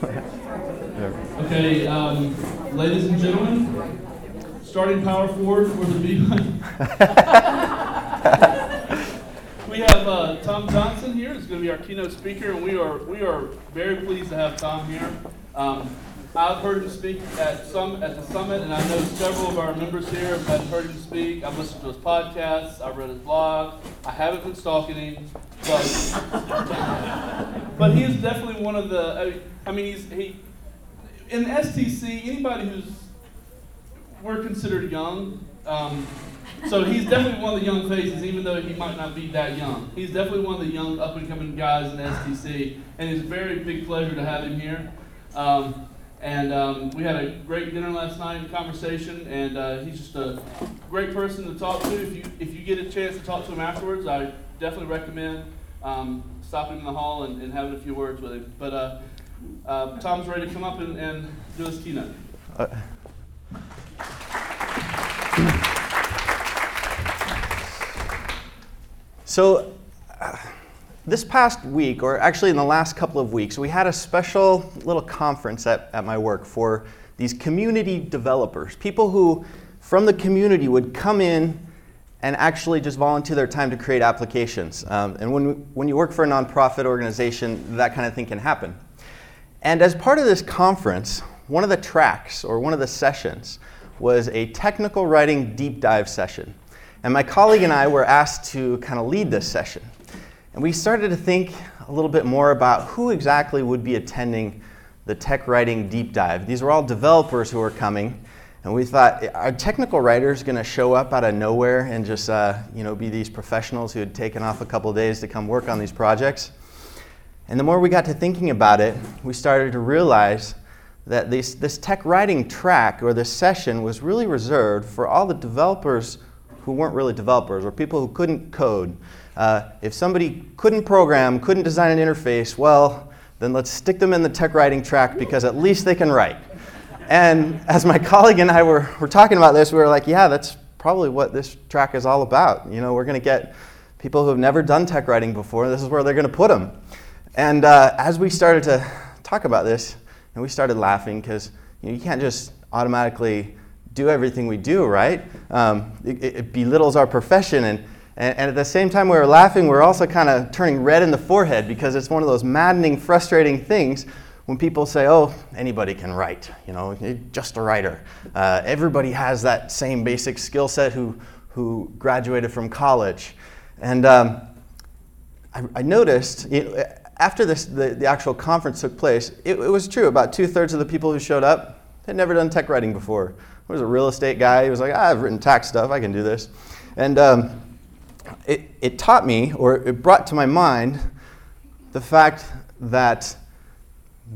Okay, um, ladies and gentlemen, starting power forward for the B. we have uh, Tom Johnson here. He's going to be our keynote speaker, and we are we are very pleased to have Tom here. Um, I've heard him speak at some at the summit, and I know several of our members here have heard him speak. I've listened to his podcasts. I've read his blog. I haven't been stalking him, but but he is definitely one of the. I mean, he's he in STC. Anybody who's we're considered young. Um, so he's definitely one of the young faces, even though he might not be that young. He's definitely one of the young up and coming guys in STC, and it's a very big pleasure to have him here. Um, and um, we had a great dinner last night, conversation, and uh, he's just a great person to talk to. If you if you get a chance to talk to him afterwards, I definitely recommend um, stopping in the hall and, and, having a few words with him. But uh, uh, Tom's ready to come up and, and do his keynote. Uh, so, uh, this past week, or actually in the last couple of weeks, we had a special little conference at, at my work for these community developers, people who from the community would come in and actually just volunteer their time to create applications. Um, and when, when you work for a nonprofit organization, that kind of thing can happen. And as part of this conference, one of the tracks or one of the sessions was a technical writing deep dive session. And my colleague and I were asked to kind of lead this session. And we started to think a little bit more about who exactly would be attending the tech writing deep dive. These were all developers who were coming. And we thought, are technical writers going to show up out of nowhere and just uh, you know, be these professionals who had taken off a couple of days to come work on these projects? And the more we got to thinking about it, we started to realize that this, this tech writing track or this session was really reserved for all the developers who weren't really developers or people who couldn't code. Uh, if somebody couldn't program, couldn't design an interface, well, then let's stick them in the tech writing track because at least they can write. And as my colleague and I were, were talking about this, we were like, yeah, that's probably what this track is all about. You know, we're going to get people who have never done tech writing before, this is where they're going to put them. And uh, as we started to talk about this, and we started laughing because you, know, you, can't just automatically do everything we do, right? Um, it, it, belittles our profession. And, and, and, at the same time we were laughing, we are also kind of turning red in the forehead because it's one of those maddening, frustrating things when people say, oh, anybody can write, you know, just a writer. Uh, everybody has that same basic skill set who, who graduated from college. And um, I, I, noticed, after this, the, the actual conference took place, it, it was true. About two thirds of the people who showed up had never done tech writing before. There was a real estate guy. He was like, ah, I've written tax stuff. I can do this. And um, it, it taught me, or it brought to my mind, the fact that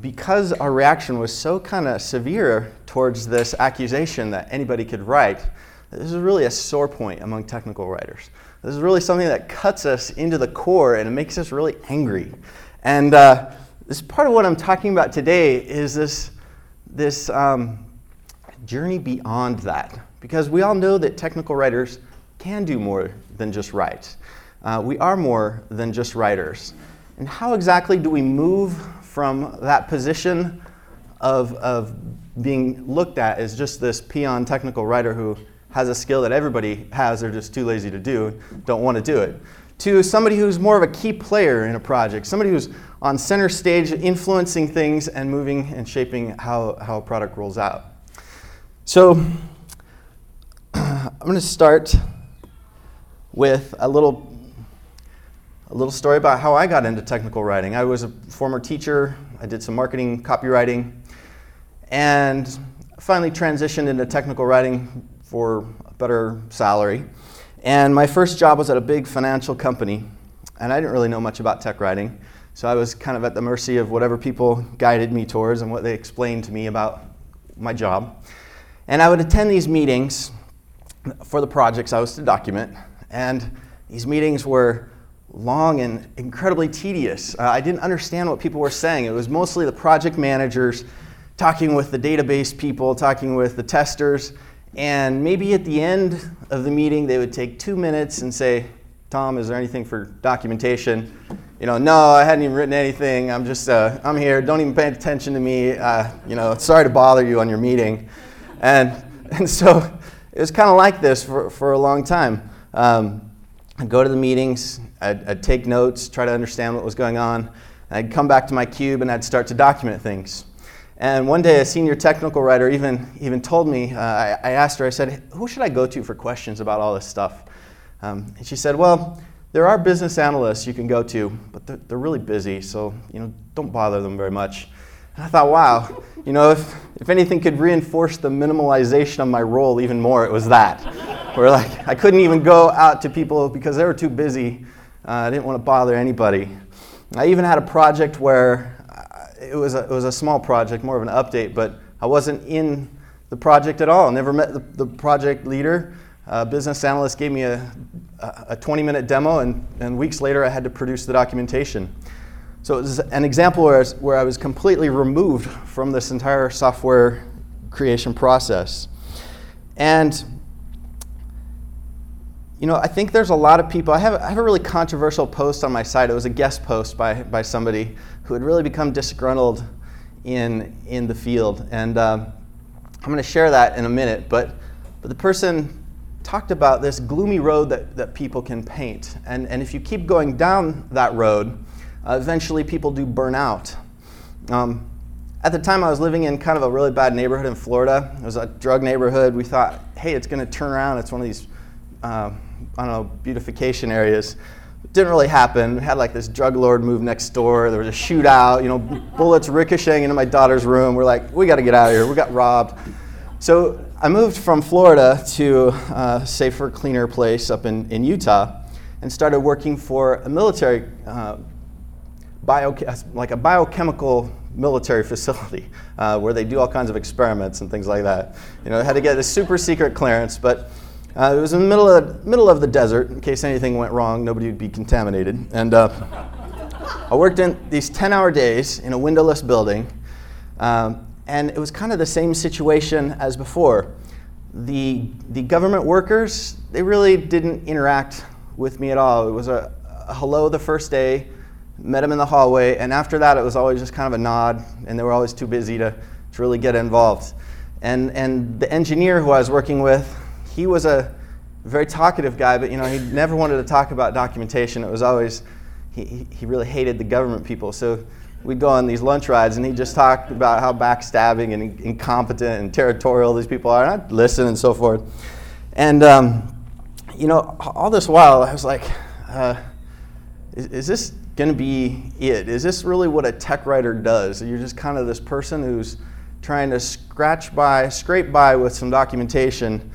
because our reaction was so kind of severe towards this accusation that anybody could write, this is really a sore point among technical writers. This is really something that cuts us into the core and it makes us really angry. And uh, this part of what I'm talking about today is this, this um, journey beyond that. Because we all know that technical writers can do more than just write. Uh, we are more than just writers. And how exactly do we move from that position of, of being looked at as just this peon technical writer who has a skill that everybody has, they're just too lazy to do, don't want to do it, to somebody who's more of a key player in a project, somebody who's on center stage influencing things and moving and shaping how, how a product rolls out. So I'm going to start with a little a little story about how I got into technical writing. I was a former teacher. I did some marketing, copywriting, and finally transitioned into technical writing for a better salary. And my first job was at a big financial company, and I didn't really know much about tech writing. So I was kind of at the mercy of whatever people guided me towards and what they explained to me about my job. And I would attend these meetings for the projects I was to document, and these meetings were long and incredibly tedious. Uh, I didn't understand what people were saying. It was mostly the project managers talking with the database people, talking with the testers, and maybe at the end of the meeting, they would take two minutes and say, Tom, is there anything for documentation? you know, no, I hadn't even written anything. I'm just, uh, I'm here. Don't even pay attention to me. Uh, you know, sorry to bother you on your meeting. And, and so it was kind of like this for, for a long time. Um, I'd go to the meetings, I'd, I'd, take notes, try to understand what was going on. I'd come back to my cube and I'd start to document things. And one day, a senior technical writer even, even told me, uh, I, I, asked her, I said, Who should I go to for questions about all this stuff? Um, and she said, Well, there are business analysts you can go to, but they're, they're really busy, so you know, don't bother them very much. And I thought, wow, you know, if, if anything could reinforce the minimalization of my role even more, it was that. Where like I couldn't even go out to people because they were too busy. Uh, I didn't want to bother anybody. I even had a project where uh, it was a, it was a small project, more of an update, but I wasn't in the project at all. I never met the, the project leader. A business analyst gave me a, a 20 minute demo, and, and weeks later I had to produce the documentation. So it was an example where I, was, where I was completely removed from this entire software creation process. And you know, I think there's a lot of people. I have, I have a really controversial post on my site. It was a guest post by, by somebody who had really become disgruntled in, in the field. And um, I'm going to share that in a minute. But, but the person talked about this gloomy road that, that people can paint. And, and if you keep going down that road, uh, eventually people do burn out. Um, at the time, I was living in kind of a really bad neighborhood in Florida. It was a drug neighborhood. We thought, hey, it's going to turn around. It's one of these, uh, I don't know, beautification areas. It didn't really happen. We had like this drug lord move next door. There was a shootout, you know, bullets ricocheting into my daughter's room. We're like, we got to get out of here. We got robbed. So I moved from Florida to a safer, cleaner place up in, in Utah and started working for a military, uh, bio, like a biochemical military facility uh, where they do all kinds of experiments and things like that. You know, I had to get a super secret clearance, but uh, it was in the middle of, middle of the desert. In case anything went wrong, nobody would be contaminated. And uh, I worked in these 10 hour days in a windowless building. Um, and it was kind of the same situation as before. The, the government workers, they really didn't interact with me at all. It was a, a hello the first day, met them in the hallway, and after that it was always just kind of a nod, and they were always too busy to, to really get involved. And, and the engineer who I was working with, he was a very talkative guy, but you know, he never wanted to talk about documentation. It was always, he, he really hated the government people. So we'd go on these lunch rides and he just talked about how backstabbing and incompetent and territorial these people are. And I'd listen and so forth. And, um, you know, all this while I was like, uh, is, is, this going to be it? Is this really what a tech writer does? You're just kind of this person who's trying to scratch by, scrape by with some documentation,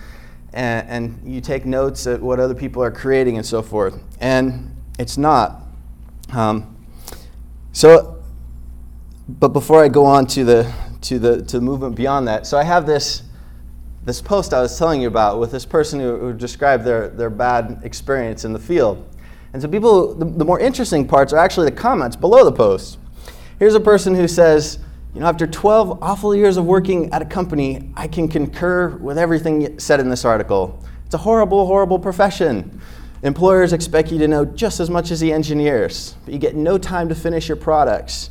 and, and you take notes at what other people are creating and so forth. And it's not. Um, so but before I go on to the to the to the movement beyond that, so I have this this post I was telling you about with this person who, who described their their bad experience in the field. And so people, the, the more interesting parts are actually the comments below the post. Here's a person who says, you know, after 12 awful years of working at a company, I can concur with everything said in this article. It's a horrible, horrible profession. Employers expect you to know just as much as the engineers, but you get no time to finish your products.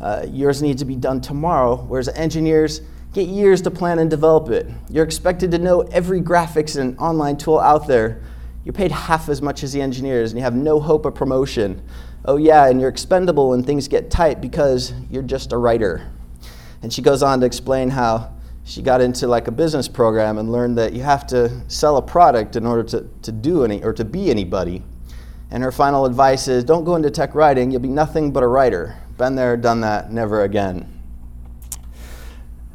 Uh, yours needs to be done tomorrow, whereas engineers get years to plan and develop it. You're expected to know every graphics and online tool out there. You're paid half as much as the engineers, and you have no hope of promotion. Oh, yeah, and you're expendable when things get tight because you're just a writer. And she goes on to explain how she got into like a business program and learned that you have to sell a product in order to, to do any or to be anybody. And her final advice is don't go into tech writing, you'll be nothing but a writer. Been there, done that, never again.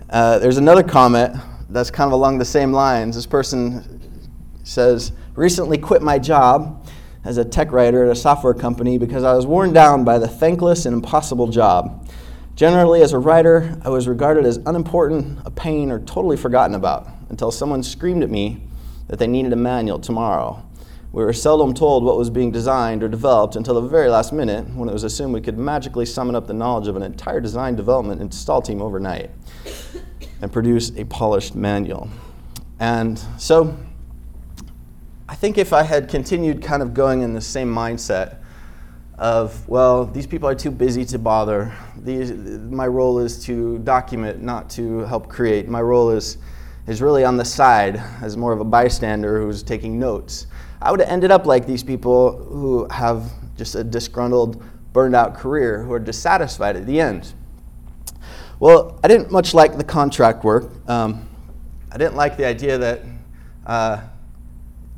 Uh, there's another comment that's kind of along the same lines. This person says, Recently quit my job as a tech writer at a software company because I was worn down by the thankless and impossible job. Generally, as a writer, I was regarded as unimportant, a pain, or totally forgotten about until someone screamed at me that they needed a manual tomorrow. We were seldom told what was being designed or developed until the very last minute when it was assumed we could magically summon up the knowledge of an entire design development install team overnight and produce a polished manual. And so I think if I had continued kind of going in the same mindset, of, well, these people are too busy to bother. These, my role is to document, not to help create. My role is, is really on the side as more of a bystander who's taking notes. I would have ended up like these people who have just a disgruntled, burned out career, who are dissatisfied at the end. Well, I didn't much like the contract work. Um, I didn't like the idea that uh,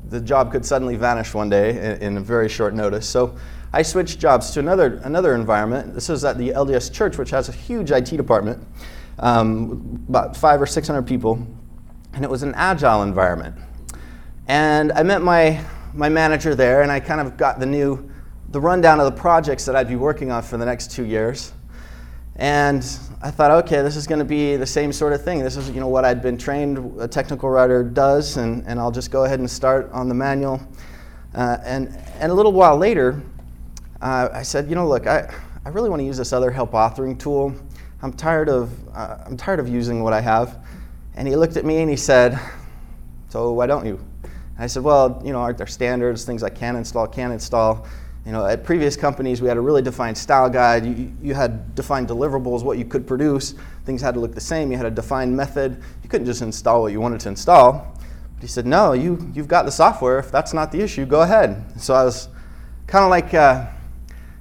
the job could suddenly vanish one day in, in, a very short notice. So I switched jobs to another, another environment. This is at the LDS Church, which has a huge IT department, um, about five or 600 people, and it was an agile environment. And I met my, my manager there, and I kind of got the new, the rundown of the projects that I'd be working on for the next two years. And I thought, okay, this is going to be the same sort of thing. This is you know, what I'd been trained a technical writer does, and, and I'll just go ahead and start on the manual. Uh, and, and a little while later, uh, I said, you know, look, I, I really want to use this other help authoring tool. I'm tired, of, uh, I'm tired of using what I have. And he looked at me and he said, so why don't you? And I said, well, you know, aren't there standards, things I can install, can install? You know, at previous companies, we had a really defined style guide. You, you had defined deliverables, what you could produce. Things had to look the same. You had a defined method. You couldn't just install what you wanted to install. But he said, no, you, you've got the software. If that's not the issue, go ahead. So I was kind of like, uh,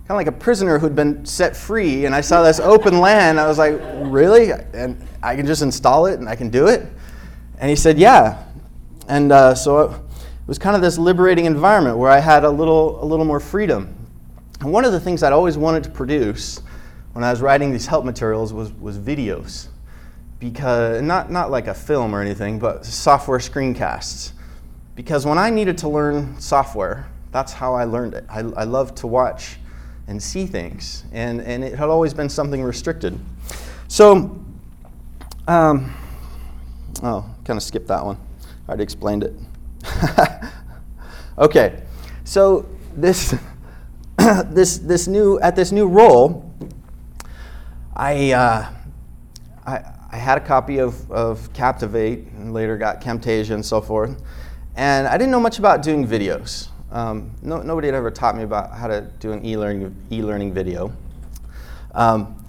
kind of like a prisoner who'd been set free, and I saw this open land. I was like, really? And I can just install it and I can do it? And he said, yeah. And uh, so it was kind of this liberating environment where I had a little, a little more freedom. And one of the things I'd always wanted to produce when I was writing these help materials was, was videos. Because, not, not like a film or anything, but software screencasts. Because when I needed to learn software, that's how I learned it. I, I love to watch and see things, and, and it had always been something restricted. So, um, oh, kind of skipped that one. I already explained it. okay, so this, this, this new, at this new role, I, uh, I, I had a copy of, of Captivate and later got Camtasia and so forth. And I didn't know much about doing videos. Um, no, nobody had ever taught me about how to do an e-learning, e-learning video. Um,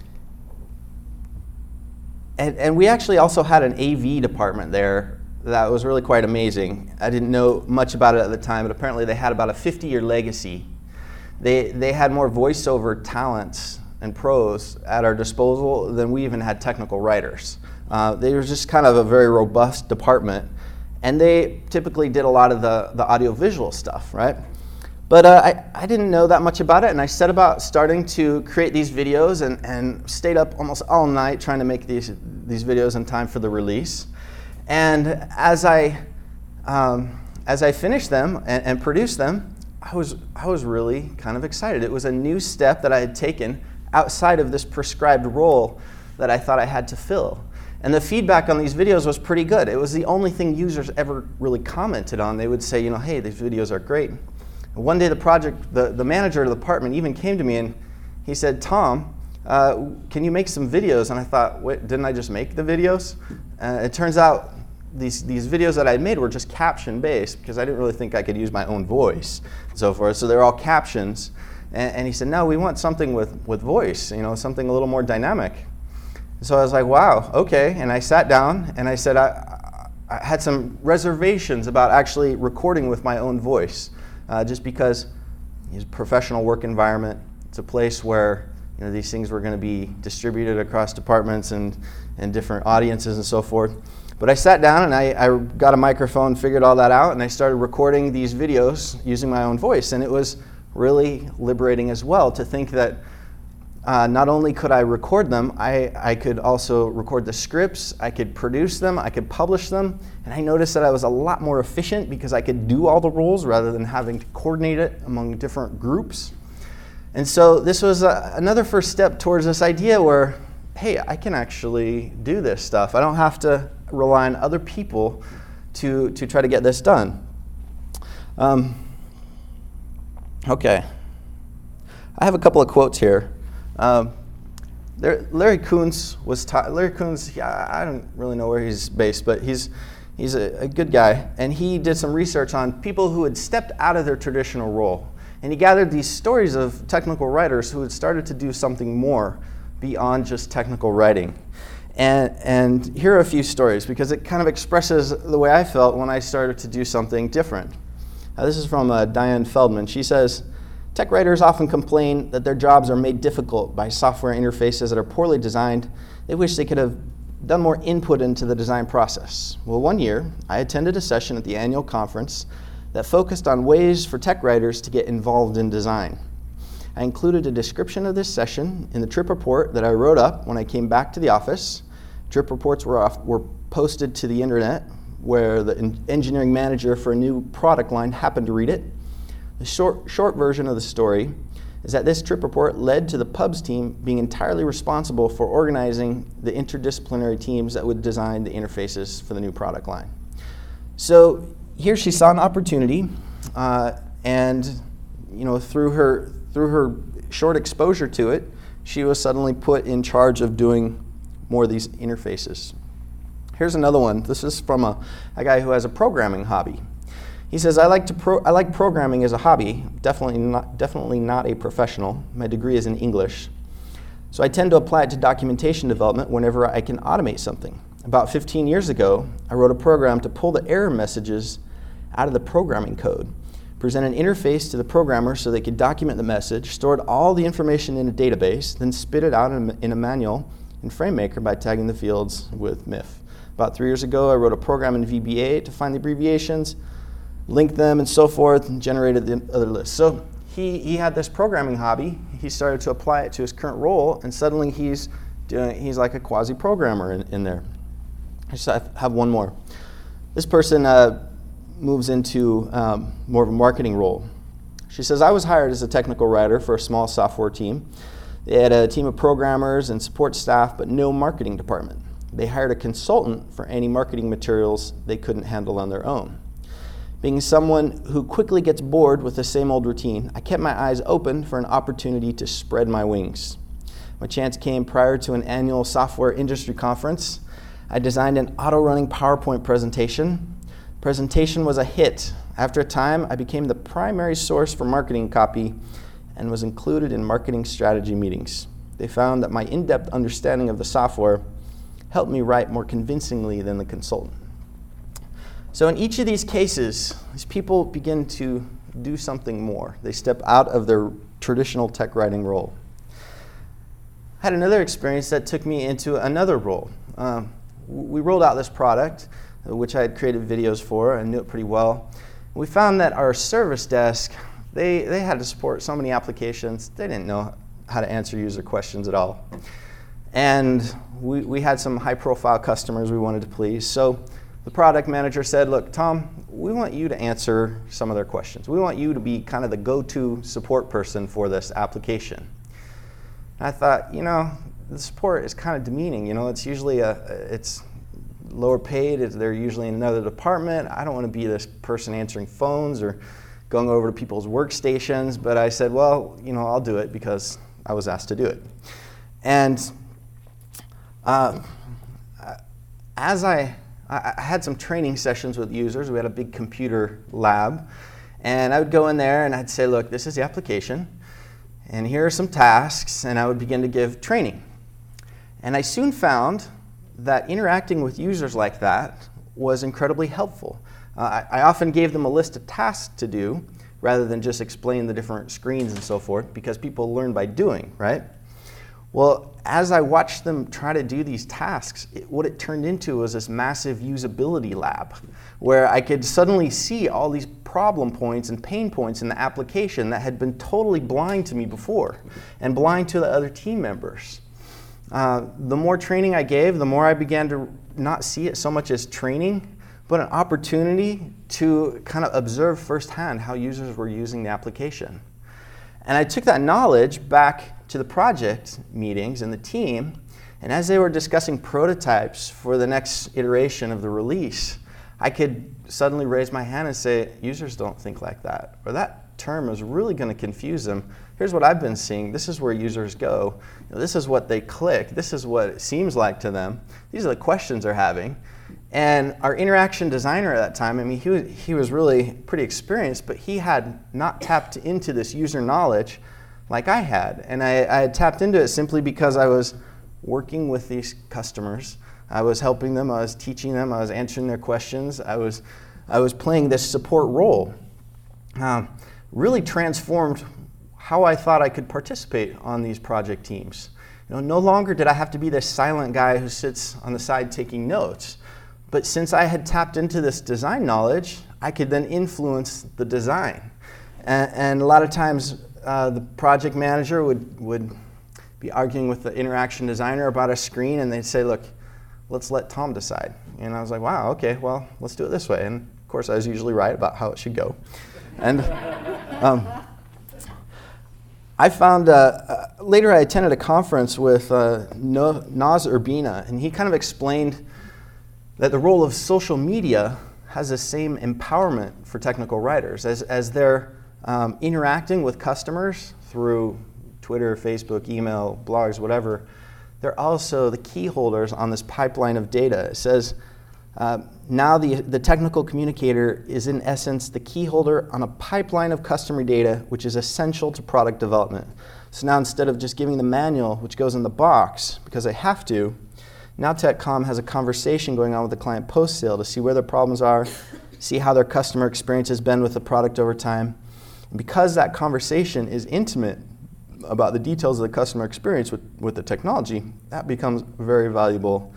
and, and we actually also had an AV department there that was really quite amazing. I didn't know much about it at the time, but apparently they had about a 50 year legacy. They, they had more voiceover talents and pros at our disposal than we even had technical writers. Uh, they were just kind of a very robust department, and they typically did a lot of the, the audiovisual stuff, right? But uh, I, I didn't know that much about it, and I set about starting to create these videos and, and stayed up almost all night trying to make these, these videos in time for the release. And as I, um, as I finished them and, and produced them, I was, I was really kind of excited. It was a new step that I had taken outside of this prescribed role that I thought I had to fill. And the feedback on these videos was pretty good. It was the only thing users ever really commented on. They would say, you know, hey, these videos are great. And one day the project, the, the manager of the department even came to me and he said, Tom, uh, can you make some videos? And I thought, wait, didn't I just make the videos? Uh, it turns out these, these videos that I made were just caption based because I didn't really think I could use my own voice and so forth. So they're all captions. And, and, he said, no, we want something with, with voice, you know, something a little more dynamic. So I was like, wow, okay. And I sat down and I said, I, I had some reservations about actually recording with my own voice uh, just because it's a professional work environment. It's a place where you know, these things were going to be distributed across departments and, and different audiences and so forth. But I sat down and I, I, got a microphone, figured all that out, and I started recording these videos using my own voice. And it was really liberating as well to think that uh, not only could I record them, I, I could also record the scripts, I could produce them, I could publish them. And I noticed that I was a lot more efficient because I could do all the roles rather than having to coordinate it among different groups. And so this was uh, another first step towards this idea where, hey, I can actually do this stuff. I don't have to rely on other people to, to try to get this done. Um, okay. I have a couple of quotes here. Um, there, Larry Kunz was ta- Larry Kunz. Yeah, I don't really know where he's based, but he's he's a, a, good guy, and he did some research on people who had stepped out of their traditional role And he gathered these stories of technical writers who had started to do something more beyond just technical writing. And, and here are a few stories because it kind of expresses the way I felt when I started to do something different. Now, this is from uh, Diane Feldman. She says, Tech writers often complain that their jobs are made difficult by software interfaces that are poorly designed. They wish they could have done more input into the design process. Well, one year, I attended a session at the annual conference that focused on ways for tech writers to get involved in design. I included a description of this session in the trip report that I wrote up when I came back to the office. Trip reports were, off, were posted to the internet where the engineering manager for a new product line happened to read it. The short, short version of the story is that this trip report led to the pubs team being entirely responsible for organizing the interdisciplinary teams that would design the interfaces for the new product line. So here she saw an opportunity, uh, and you know through her through her short exposure to it, she was suddenly put in charge of doing more of these interfaces. Here's another one. This is from a, a guy who has a programming hobby. He says, I like, to pro- I like programming as a hobby, definitely not, definitely not a professional. My degree is in English. So I tend to apply it to documentation development whenever I can automate something. About 15 years ago, I wrote a program to pull the error messages out of the programming code, present an interface to the programmer so they could document the message, stored all the information in a database, then spit it out in a, in a manual in FrameMaker by tagging the fields with MIF. About three years ago, I wrote a program in VBA to find the abbreviations linked them and so forth, and generated the other list. So he, he had this programming hobby. He started to apply it to his current role, and suddenly he's doing, he's like a quasi programmer in, in there. I just have one more. This person uh, moves into um, more of a marketing role. She says, I was hired as a technical writer for a small software team. They had a team of programmers and support staff, but no marketing department. They hired a consultant for any marketing materials they couldn't handle on their own. Being someone who quickly gets bored with the same old routine, I kept my eyes open for an opportunity to spread my wings. My chance came prior to an annual software industry conference. I designed an auto running PowerPoint presentation. Presentation was a hit. After a time, I became the primary source for marketing copy and was included in marketing strategy meetings. They found that my in depth understanding of the software helped me write more convincingly than the consultant. So, in each of these cases, these people begin to do something more. They step out of their traditional tech writing role. I had another experience that took me into another role. Um, we rolled out this product, which I had created videos for and knew it pretty well. We found that our service desk, they, they had to support so many applications, they didn't know how to answer user questions at all. And we, we had some high profile customers we wanted to please. So the product manager said, Look, Tom, we want you to answer some of their questions. We want you to be kind of the go to support person for this application. And I thought, you know, the support is kind of demeaning. You know, it's usually a, it's lower paid, they're usually in another department. I don't want to be this person answering phones or going over to people's workstations. But I said, well, you know, I'll do it because I was asked to do it. And uh, as I I, had some training sessions with users. We had a big computer lab. And I would go in there and I'd say, look, this is the application, and here are some tasks, and I would begin to give training. And I soon found that interacting with users like that was incredibly helpful. Uh, I, I, often gave them a list of tasks to do rather than just explain the different screens and so forth because people learn by doing, right? Well, as I watched them try to do these tasks, it, what it turned into was this massive usability lab where I could suddenly see all these problem points and pain points in the application that had been totally blind to me before and blind to the other team members. Uh, the more training I gave, the more I began to not see it so much as training, but an opportunity to kind of observe firsthand how users were using the application. And I took that knowledge back to the project meetings and the team, and as they were discussing prototypes for the next iteration of the release, I could suddenly raise my hand and say, users don't think like that, or that term is really going to confuse them. Here's what I've been seeing. This is where users go. This is what they click. This is what it seems like to them. These are the questions they're having. And our interaction designer at that time, I mean, he was, he was really pretty experienced, but he had not tapped into this user knowledge like I had. And I, I had tapped into it simply because I was working with these customers. I was helping them, I was teaching them, I was answering their questions, I was, I was playing this support role. Um, really transformed how I thought I could participate on these project teams. You know, no longer did I have to be this silent guy who sits on the side taking notes. But since I had tapped into this design knowledge, I could then influence the design. And, and a lot of times, uh, the project manager would, would be arguing with the interaction designer about a screen, and they'd say, Look, let's let Tom decide. And I was like, Wow, okay, well, let's do it this way. And of course, I was usually right about how it should go. And um, I found uh, uh, later I attended a conference with uh, Noz Urbina, and he kind of explained that the role of social media has the same empowerment for technical writers as, as they're um, interacting with customers through Twitter, Facebook, email, blogs, whatever. They're also the key holders on this pipeline of data. It says uh, now the, the technical communicator is in essence the key holder on a pipeline of customer data which is essential to product development. So now instead of just giving the manual which goes in the box because they have to, now TechCom has a conversation going on with the client post sale to see where their problems are, see how their customer experience has been with the product over time. Because that conversation is intimate about the details of the customer experience with, with the technology, that becomes very valuable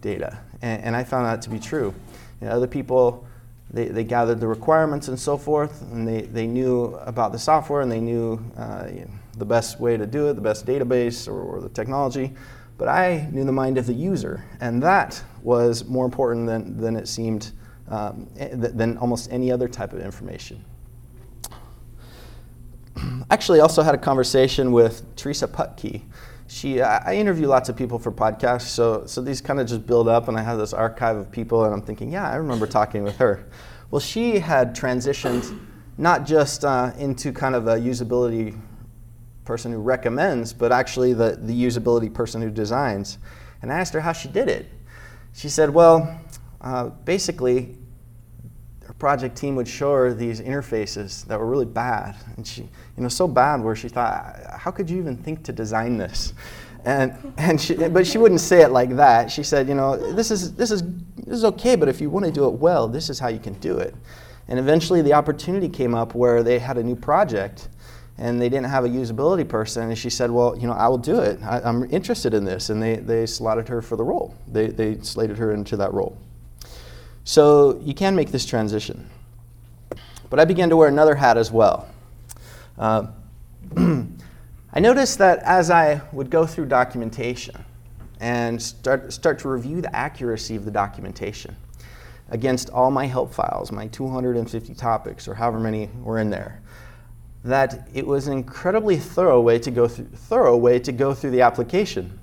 data. And, and I found that to be true. You know, other people, they, they gathered the requirements and so forth, and they, they knew about the software and they knew uh, you know, the best way to do it, the best database or, or the technology but I knew the mind of the user, and that was more important than, than it seemed, um, eh, than almost any other type of information. Actually, also had a conversation with Teresa Putke. She, I interview lots of people for podcasts, so, so these kind of just build up, and I have this archive of people, and I'm thinking, yeah, I remember talking with her. Well, she had transitioned not just uh, into kind of a usability person who recommends, but actually the, the usability person who designs. And I asked her how she did it. She said, well, uh, basically, project team would show her these interfaces that were really bad. And she, you know, so bad where she thought, how could you even think to design this? And, and she, but she wouldn't say it like that. She said, you know, this is, this, is, this is okay, but if you want to do it well, this is how you can do it. And eventually the opportunity came up where they had a new project and they didn't have a usability person. And she said, Well, you know, I will do it. I, am interested in this. And they, they slotted her for the role, they, they slated her into that role. So you can make this transition. But I began to wear another hat as well. Uh, I noticed that as I would go through documentation and start, start to review the accuracy of the documentation against all my help files, my 250 topics, or however many were in there, that it was an incredibly thorough way to go through, thorough way to go through the application.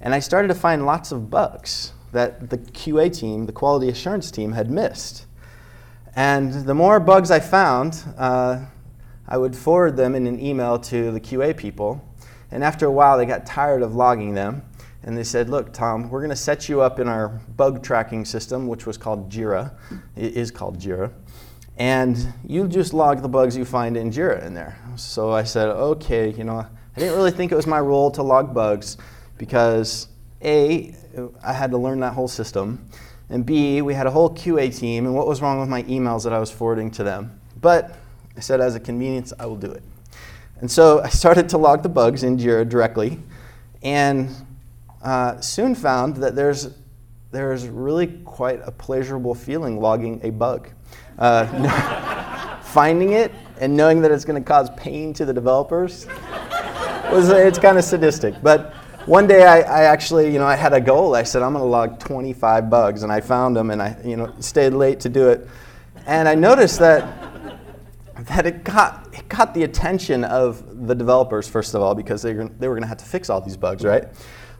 And I started to find lots of bugs that the QA team, the quality assurance team, had missed. And the more bugs I found, uh, I would forward them in an email to the QA people. And after a while, they got tired of logging them. And they said, Look, Tom, we're going to set you up in our bug tracking system, which was called Jira. It is called Jira and you just log the bugs you find in Jira in there. So I said, okay, you know, I didn't really think it was my role to log bugs because A, I had to learn that whole system, and B, we had a whole QA team, and what was wrong with my emails that I was forwarding to them. But I said, as a convenience, I will do it. And so I started to log the bugs in Jira directly, and uh, soon found that there's, there's really quite a pleasurable feeling logging a bug. Uh, finding it and knowing that it's going to cause pain to the developers was it's kind of sadistic. But one day I, I, actually, you know, I had a goal. I said I'm going to log 25 bugs, and I found them, and I, you know, stayed late to do it. And I noticed that that it got it got the attention of the developers first of all because they were, they were going to have to fix all these bugs, right?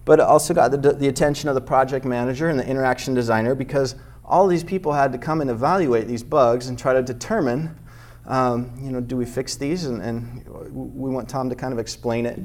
But it also got the, the attention of the project manager and the interaction designer because all these people had to come and evaluate these bugs and try to determine, um, you know, do we fix these? And, and, we want Tom to kind of explain it.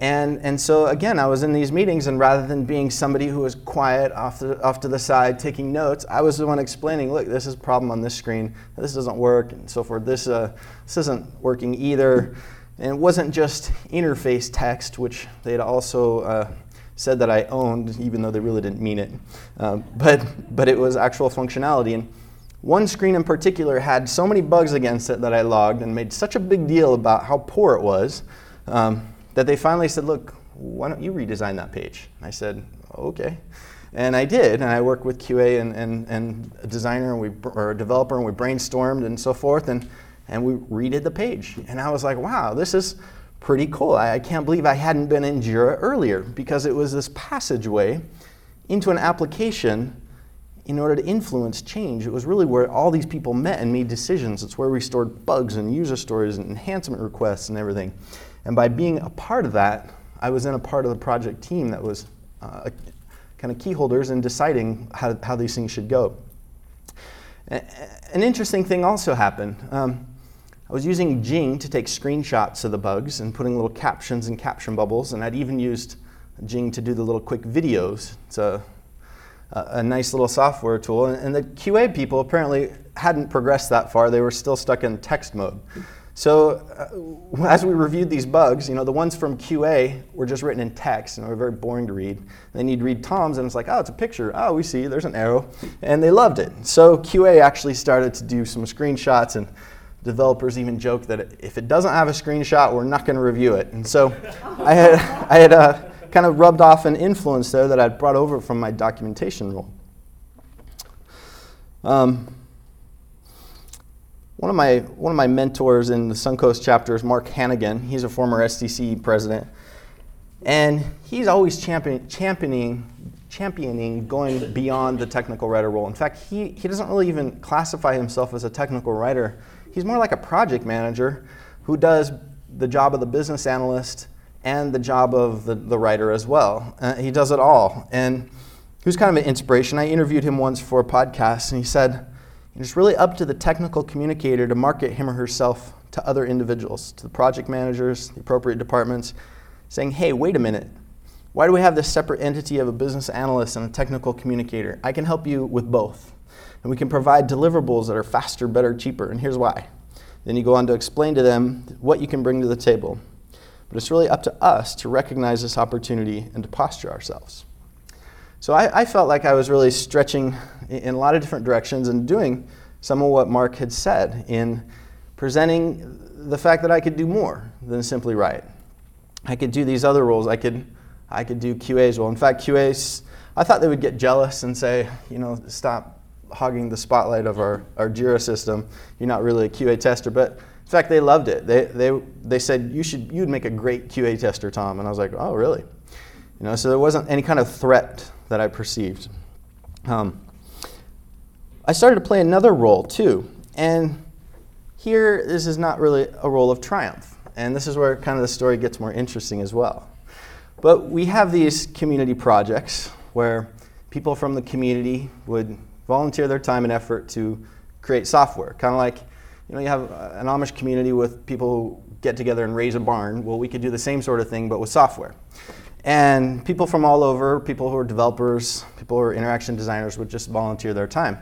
And, and so again, I was in these meetings, and rather than being somebody who was quiet off, the, off to the side taking notes, I was the one explaining, look, this is a problem on this screen, this doesn't work, and so forth. This, uh, this isn't working either. And it wasn't just interface text, which they'd also uh, said that I owned, even though they really didn't mean it. Uh, but, but it was actual functionality. And one screen in particular had so many bugs against it that I logged and made such a big deal about how poor it was. Um, that they finally said, look, why don't you redesign that page? I said, okay. And I did, and I worked with QA and, and, and a designer and we, or a developer, and we brainstormed and so forth, and, and we redid the page. And I was like, wow, this is pretty cool. I, I can't believe I hadn't been in Jira earlier because it was this passageway into an application in order to influence change. It was really where all these people met and made decisions. It's where we stored bugs and user stories and enhancement requests and everything. And by being a part of that, I was in a part of the project team that was uh, kind of key holders in deciding how, how these things should go. An interesting thing also happened. Um, I was using Jing to take screenshots of the bugs and putting little captions and caption bubbles, and I'd even used Jing to do the little quick videos. It's a, a, nice little software tool, and the QA people apparently hadn't progressed that far. They were still stuck in text mode. So uh, as we reviewed these bugs, you know, the ones from QA were just written in text and were very boring to read. Then you'd read Tom's and it's like, oh, it's a picture. Oh, we see, there's an arrow. And they loved it. So QA actually started to do some screenshots and developers even joke that if it doesn't have a screenshot, we're not going to review it. And so I had, I had uh, kind of rubbed off an influence there that I'd brought over from my documentation role. Um, one of my one of my mentors in the Suncoast chapter is Mark Hannigan. He's a former STC president, and he's always champion, championing championing going beyond the technical writer role. In fact, he, he doesn't really even classify himself as a technical writer. He's more like a project manager who does the job of the business analyst and the job of the, the writer as well. Uh, he does it all. And he was kind of an inspiration. I interviewed him once for a podcast, and he said, it's really up to the technical communicator to market him or herself to other individuals, to the project managers, the appropriate departments, saying, hey, wait a minute. Why do we have this separate entity of a business analyst and a technical communicator? I can help you with both. And we can provide deliverables that are faster, better, cheaper, and here's why. Then you go on to explain to them what you can bring to the table. But it's really up to us to recognize this opportunity and to posture ourselves. So I, I, felt like I was really stretching in a lot of different directions and doing some of what Mark had said in presenting the fact that I could do more than simply write. I could do these other roles. I could, I could do QA's well. In fact, QA's, I thought they would get jealous and say, you know, stop hogging the spotlight of our, our JIRA system. You're not really a QA tester. But in fact, they loved it. They, they, they said, you should, you'd make a great QA tester, Tom. And I was like, oh, really? You know, so there wasn't any kind of threat that I perceived. Um, I started to play another role too, and here this is not really a role of triumph, and this is where kind of the story gets more interesting as well. But we have these community projects where people from the community would volunteer their time and effort to create software, kind of like you know you have an Amish community with people who get together and raise a barn. Well, we could do the same sort of thing, but with software. And people from all over, people who are developers, people who are interaction designers, would just volunteer their time.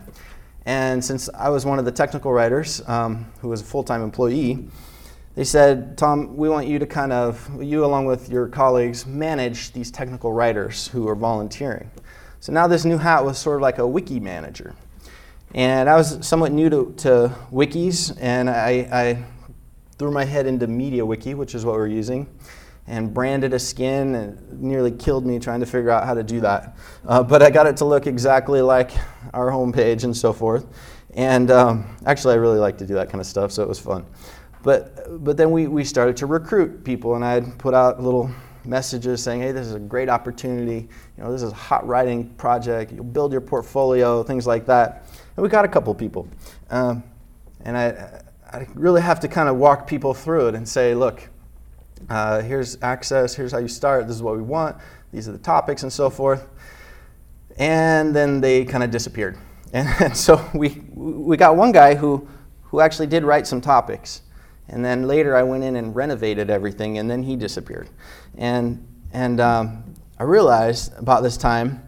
And since I was one of the technical writers um, who was a full time employee, they said, Tom, we want you to kind of, you along with your colleagues, manage these technical writers who are volunteering. So now this new hat was sort of like a wiki manager. And I was somewhat new to, to wikis, and I, I threw my head into MediaWiki, which is what we're using and branded a skin and nearly killed me trying to figure out how to do that. Uh, but I got it to look exactly like our homepage and so forth. And um, actually, I really like to do that kind of stuff, so it was fun. But, but then we, we started to recruit people, and I'd put out little messages saying, hey, this is a great opportunity. You know, this is a hot writing project. You'll build your portfolio, things like that. And we got a couple people. Um, and I, I really have to kind of walk people through it and say, look, uh, here's access, here's how you start, this is what we want, these are the topics, and so forth. And then they kind of disappeared. And, and, so we, we got one guy who, who actually did write some topics. And then later I went in and renovated everything, and then he disappeared. And, and um, I realized about this time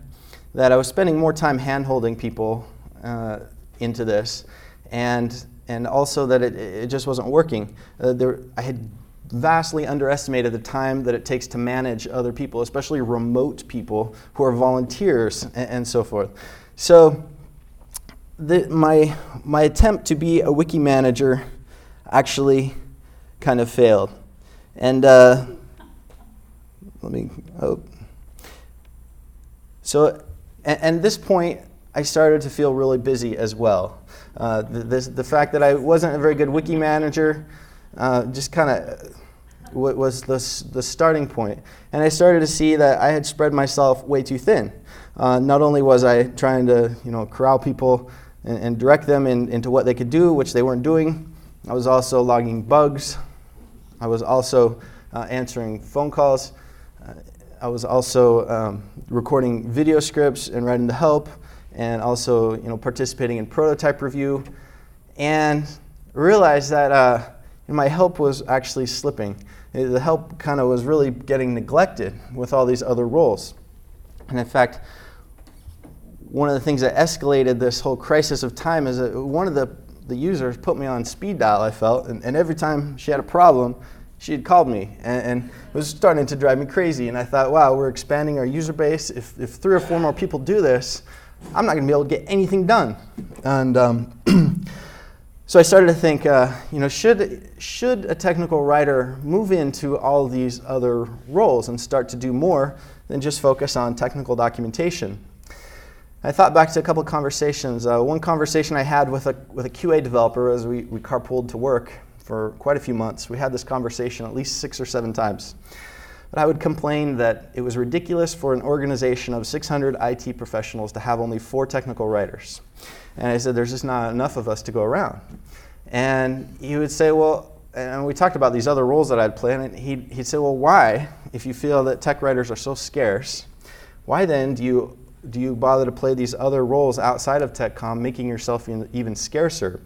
that I was spending more time hand holding people uh, into this, and, and also that it, it just wasn't working. Uh, there, I had vastly underestimated the time that it takes to manage other people, especially remote people who are volunteers and, and so forth. So, the, my, my attempt to be a wiki manager actually kind of failed. And uh, let me, oh. So, at, at this point, I started to feel really busy as well. Uh, the, this, the fact that I wasn't a very good wiki manager uh, just kind of was the, the starting point. And I started to see that I had spread myself way too thin. Uh, not only was I trying to you know, corral people and, and direct them in, into what they could do, which they weren't doing, I was also logging bugs. I was also uh, answering phone calls. Uh, I was also um, recording video scripts and writing the help, and also you know, participating in prototype review. And realized that uh, my help was actually slipping. The help kind of was really getting neglected with all these other roles. And in fact, one of the things that escalated this whole crisis of time is that one of the, the users put me on speed dial, I felt, and, and every time she had a problem, she had called me, and, and, it was starting to drive me crazy. And I thought, wow, we're expanding our user base. If, if three or four more people do this, I'm not going to be able to get anything done. And um, so I started to think, uh, you know, should, should a technical writer move into all these other roles and start to do more than just focus on technical documentation? I thought back to a couple of conversations. Uh, one conversation I had with a, with a QA developer as we, we carpooled to work for quite a few months. We had this conversation at least six or seven times. But I would complain that it was ridiculous for an organization of 600 IT professionals to have only four technical writers. And I said, there's just not enough of us to go around. And he would say, well, and we talked about these other roles that I'd play, and he'd, he'd say, well, why, if you feel that tech writers are so scarce, why then do you do you bother to play these other roles outside of tech TechCom, making yourself even scarcer?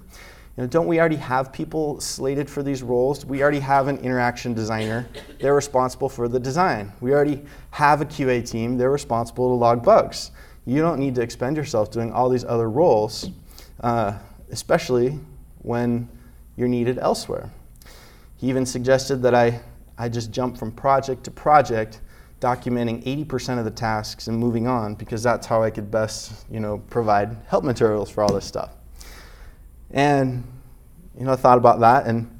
You know, don't we already have people slated for these roles? We already have an interaction designer. They're responsible for the design. We already have a QA team. They're responsible to log bugs. You don't need to expend yourself doing all these other roles, uh, especially when you're needed elsewhere. He even suggested that I, I just jump from project to project documenting 80% of the tasks and moving on because that's how I could best, you know, provide help materials for all this stuff. And, you know, I thought about that and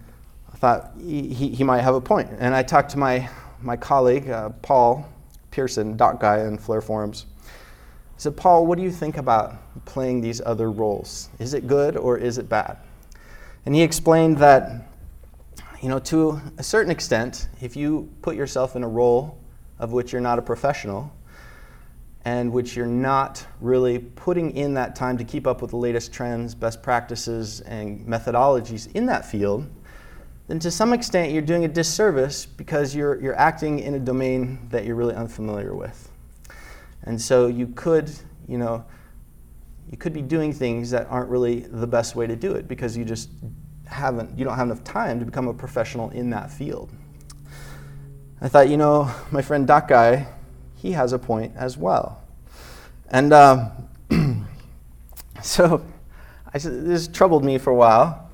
I thought he, he might have a point. And I talked to my, my colleague, uh, Paul Pearson, Doc Guy in Flare Forums. I said, Paul, what do you think about playing these other roles? Is it good or is it bad? And he explained that, you know, to a certain extent, if you put yourself in a role of which you're not a professional and which you're not really putting in that time to keep up with the latest trends, best practices, and methodologies in that field, then to some extent you're doing a disservice because you're, you're acting in a domain that you're really unfamiliar with. And so you could, you know, you could be doing things that aren't really the best way to do it because you just haven't, you don't have enough time to become a professional in that field. I thought, you know, my friend Doc Guy, he has a point as well. And um, so I, this troubled me for a while.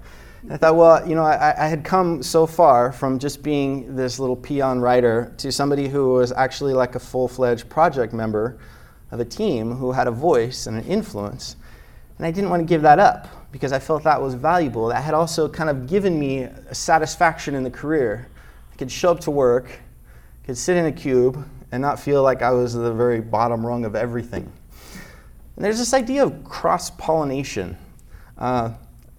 I thought, well, you know, I, I, had come so far from just being this little peon writer to somebody who was actually like a full fledged project member of a team who had a voice and an influence. And I didn't want to give that up because I felt that was valuable. That had also kind of given me a satisfaction in the career. I could show up to work could sit in a cube and not feel like I was the very bottom rung of everything. And there's this idea of cross pollination. Uh,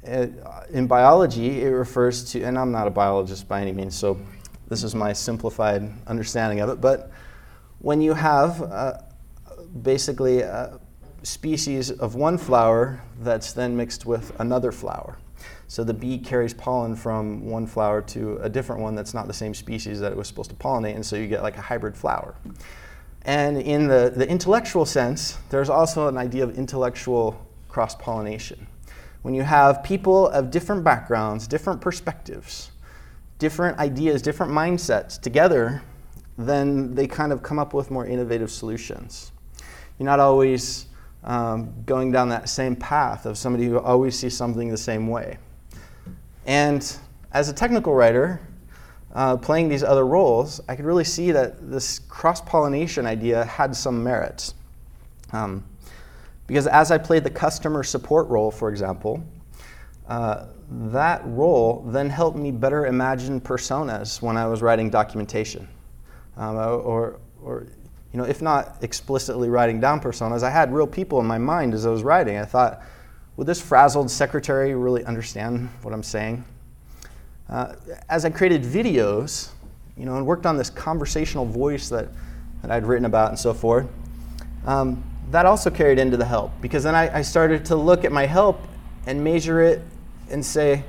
in biology, it refers to, and I'm not a biologist by any means, so this is my simplified understanding of it, but when you have uh, basically a species of one flower that's then mixed with another flower. So the bee carries pollen from one flower to a different one that's not the same species that it was supposed to pollinate, and so you get like a hybrid flower. And in the, the intellectual sense, there's also an idea of intellectual cross pollination. When you have people of different backgrounds, different perspectives, different ideas, different mindsets together, then they kind of come up with more innovative solutions. You're not always um, going down that same path of somebody who always sees something the same way. And as a technical writer, uh, playing these other roles, I could really see that this cross pollination idea had some merit. Um, because as I played the customer support role, for example, uh, that role then helped me better imagine personas when I was writing documentation. Um, or, or, you know, if not explicitly writing down personas, I had real people in my mind as I was writing. I thought, would this frazzled secretary really understand what I'm saying? Uh, as I created videos, you know, and worked on this conversational voice that, that I'd written about and so forth, um, that also carried into the help because then I, I started to look at my help and measure it and say,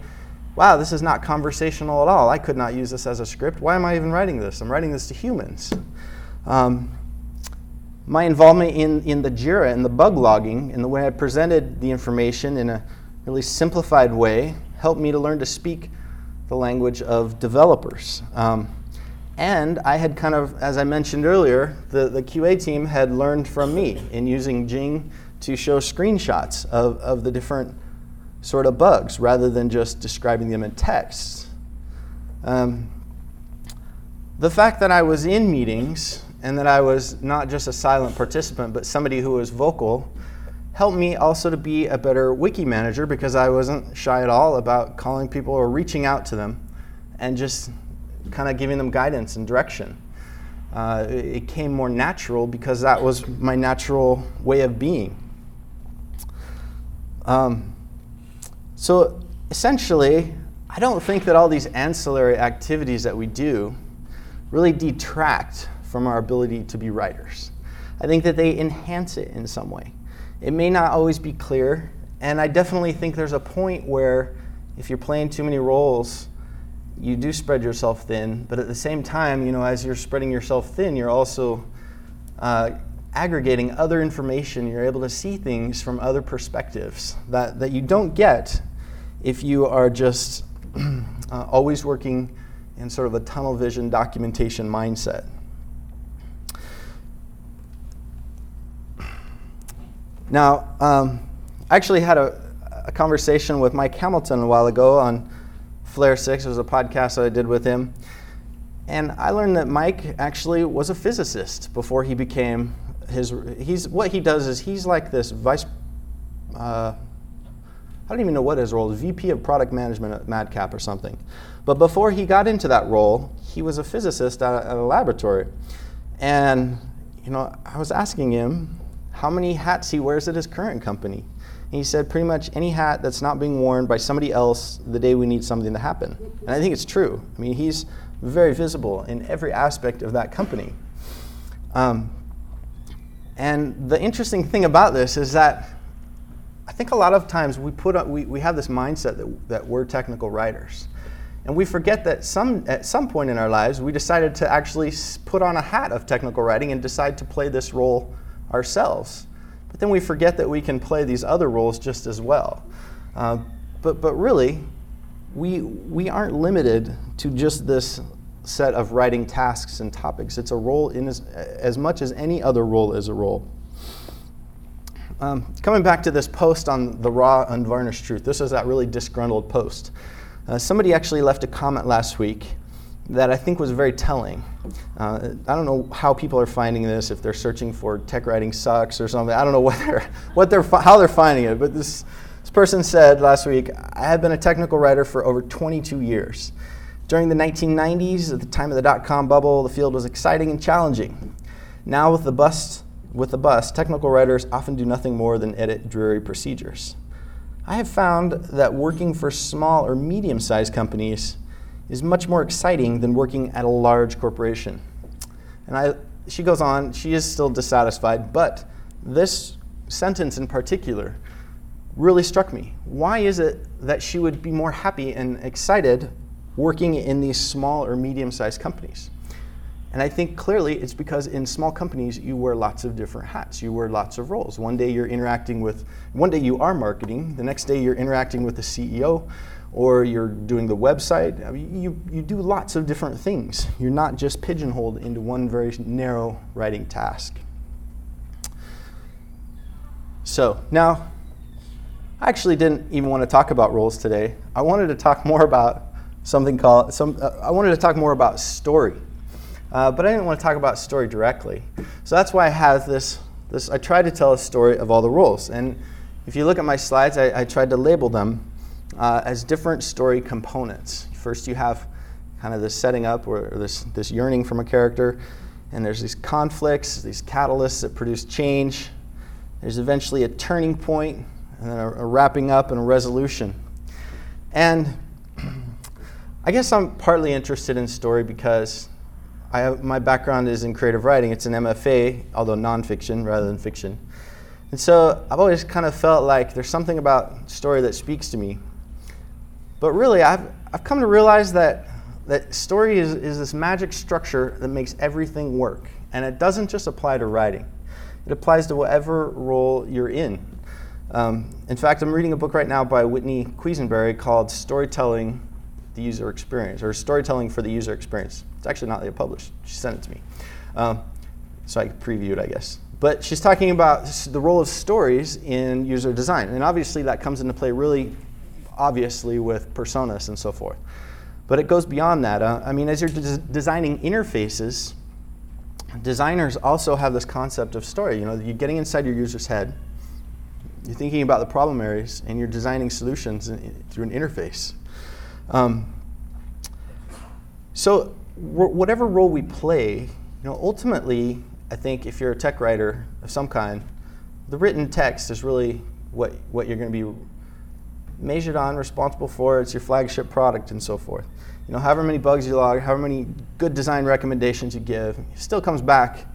wow, this is not conversational at all. I could not use this as a script. Why am I even writing this? I'm writing this to humans. Um, my involvement in, in the JIRA and the bug logging and the way I presented the information in a really simplified way helped me to learn to speak the language of developers. Um, and I had kind of, as I mentioned earlier, the, the QA team had learned from me in using Jing to show screenshots of, of the different sort of bugs rather than just describing them in text. Um, the fact that I was in meetings and that I was not just a silent participant, but somebody who was vocal helped me also to be a better wiki manager because I wasn't shy at all about calling people or reaching out to them and just kind of giving them guidance and direction. Uh, it came more natural because that was my natural way of being. Um, so essentially, I don't think that all these ancillary activities that we do really detract from our ability to be writers. I think that they enhance it in some way. It may not always be clear, and I definitely think there's a point where if you're playing too many roles, you do spread yourself thin, but at the same time, you know, as you're spreading yourself thin, you're also uh, aggregating other information. You're able to see things from other perspectives that, that you don't get if you are just uh, always working in sort of a tunnel vision documentation mindset. Now, um, I actually had a, a, conversation with Mike Hamilton a while ago on Flare 6. It was a podcast that I did with him. And I learned that Mike actually was a physicist before he became his. He's, what he does is he's like this vice. Uh, I don't even know what his role is, VP of Product Management at Madcap or something. But before he got into that role, he was a physicist at a, at a laboratory. And, you know, I was asking him, how many hats he wears at his current company. And he said pretty much any hat that's not being worn by somebody else the day we need something to happen. And I think it's true. I mean, he's very visible in every aspect of that company. Um, and the interesting thing about this is that I think a lot of times we put up, we, we have this mindset that, that we're technical writers. And we forget that some, at some point in our lives, we decided to actually put on a hat of technical writing and decide to play this role ourselves. But then we forget that we can play these other roles just as well. Uh, but, but really, we, we aren't limited to just this set of writing tasks and topics. It's a role in as, as much as any other role is a role. Um, coming back to this post on the raw, unvarnished truth, this is that really disgruntled post. Uh, somebody actually left a comment last week that I think was very telling. Uh, I don't know how people are finding this, if they're searching for tech writing sucks or something. I don't know what they're, what they're, how they're finding it. But this, this person said last week I have been a technical writer for over 22 years. During the 1990s, at the time of the dot com bubble, the field was exciting and challenging. Now, with the bust, with the bust, technical writers often do nothing more than edit dreary procedures. I have found that working for small or medium sized companies is much more exciting than working at a large corporation. And I, she goes on, she is still dissatisfied, but this sentence in particular really struck me. Why is it that she would be more happy and excited working in these small or medium sized companies? And I think clearly it's because in small companies you wear lots of different hats. You wear lots of roles. One day you're interacting with, one day you are marketing, the next day you're interacting with the CEO, or you're doing the website. I mean, you, you do lots of different things. You're not just pigeonholed into one very narrow writing task. So now, I actually didn't even want to talk about roles today. I wanted to talk more about something called some. Uh, I wanted to talk more about story, uh, but I didn't want to talk about story directly. So that's why I have this. This I tried to tell a story of all the roles, and if you look at my slides, I, I tried to label them uh, as different story components. First, you have kind of this setting up or this this yearning from a character, and there's these conflicts, these catalysts that produce change. There's eventually a turning point and then a, a wrapping up and a resolution. And I guess I'm partly interested in story because I have, my background is in creative writing. It's an MFA, although nonfiction rather than fiction. And so I've always kind of felt like there's something about story that speaks to me. But really, I've, I've come to realize that, that story is, is this magic structure that makes everything work. And it doesn't just apply to writing, it applies to whatever role you're in. Um, in fact, I'm reading a book right now by Whitney Quesenbery called Storytelling the User Experience, or Storytelling for the User Experience. It's actually not yet published. She sent it to me. Um, so I could preview it, I guess. But she's talking about the role of stories in user design. And obviously, that comes into play really obviously with personas and so forth. But it goes beyond that. Uh, I mean, as you're des- designing interfaces, designers also have this concept of story. You know, you're getting inside your user's head you're thinking about the problem areas and you're designing solutions in, through an interface. Um, so whatever role we play, you know, ultimately, I think if you're a tech writer of some kind, the written text is really what, what you're going to be measured on, responsible for. It's your flagship product and so forth. You know, however many bugs you log, however many good design recommendations you give, still comes back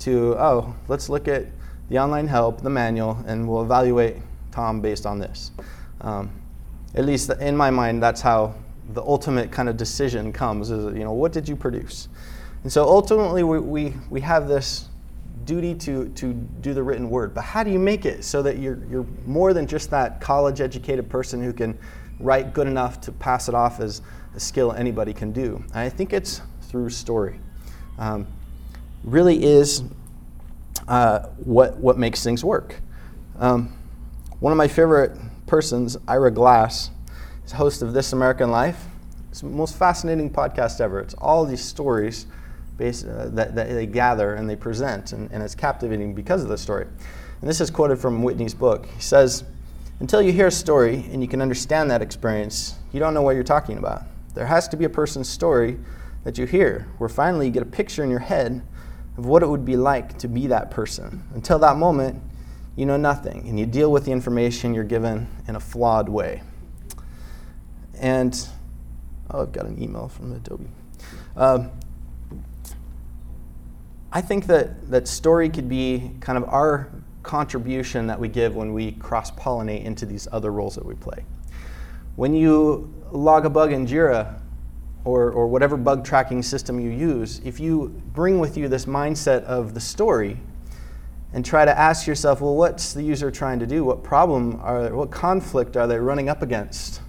to, oh, let's look at the online help, the manual, and we'll evaluate Tom based on this. Um, at least in my mind, that's how the ultimate kind of decision comes is, you know, what did you produce? And so ultimately, we, we, we have this duty to, to do the written word. But how do you make it so that you're, you're more than just that college educated person who can write good enough to pass it off as a skill anybody can do? And I think it's through story. Um, really is uh, what, what makes things work. Um, one of my favorite persons, Ira Glass, is host of This American Life. It's the most fascinating podcast ever. It's all these stories based, uh, that, that they gather and they present, and, and it's captivating because of the story. And this is quoted from Whitney's book. He says, Until you hear a story and you can understand that experience, you don't know what you're talking about. There has to be a person's story that you hear, where finally you get a picture in your head of what it would be like to be that person. Until that moment, you know nothing, and you deal with the information you're given in a flawed way. And, oh, I've got an email from Adobe. Um, I think that, that story could be kind of our contribution that we give when we cross pollinate into these other roles that we play. When you log a bug in Jira, or, or whatever bug tracking system you use, if you bring with you this mindset of the story and try to ask yourself, well, what's the user trying to do? What problem are, what conflict are they running up against?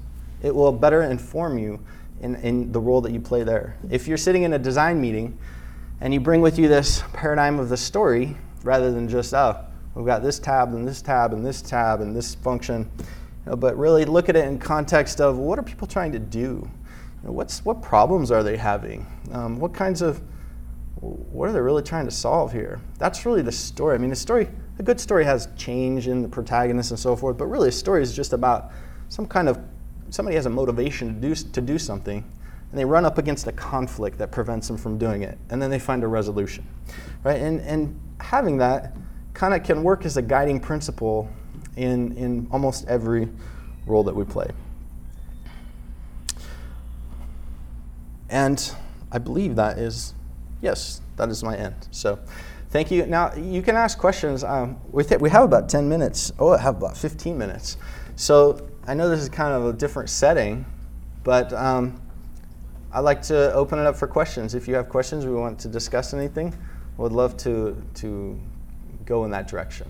It will better inform you in, in the role that you play there. If you're sitting in a design meeting and you bring with you this paradigm of the story rather than just, oh, we've got this tab and this tab and this tab and this function, you know, but really look at it in context of what are people trying to do? know, what's, what problems are they having? Um, what kinds of, what are they really trying to solve here? That's really the story. I mean, a story, a good story has change in the protagonist and so forth, but really a story is just about some kind of, somebody has a motivation to do, to do something, and they run up against a conflict that prevents them from doing it, and then they find a resolution, right? And, and having that kind of can work as a guiding principle in, in almost every role that we play. And I believe that is, yes, that is my end. So thank you. Now, you can ask questions. Um, we, th- we have about 10 minutes. Oh, I have about 15 minutes. So I know this is kind of a different setting, but um, I'd like to open it up for questions. If you have questions, we want to discuss anything, would love to, to go in that direction.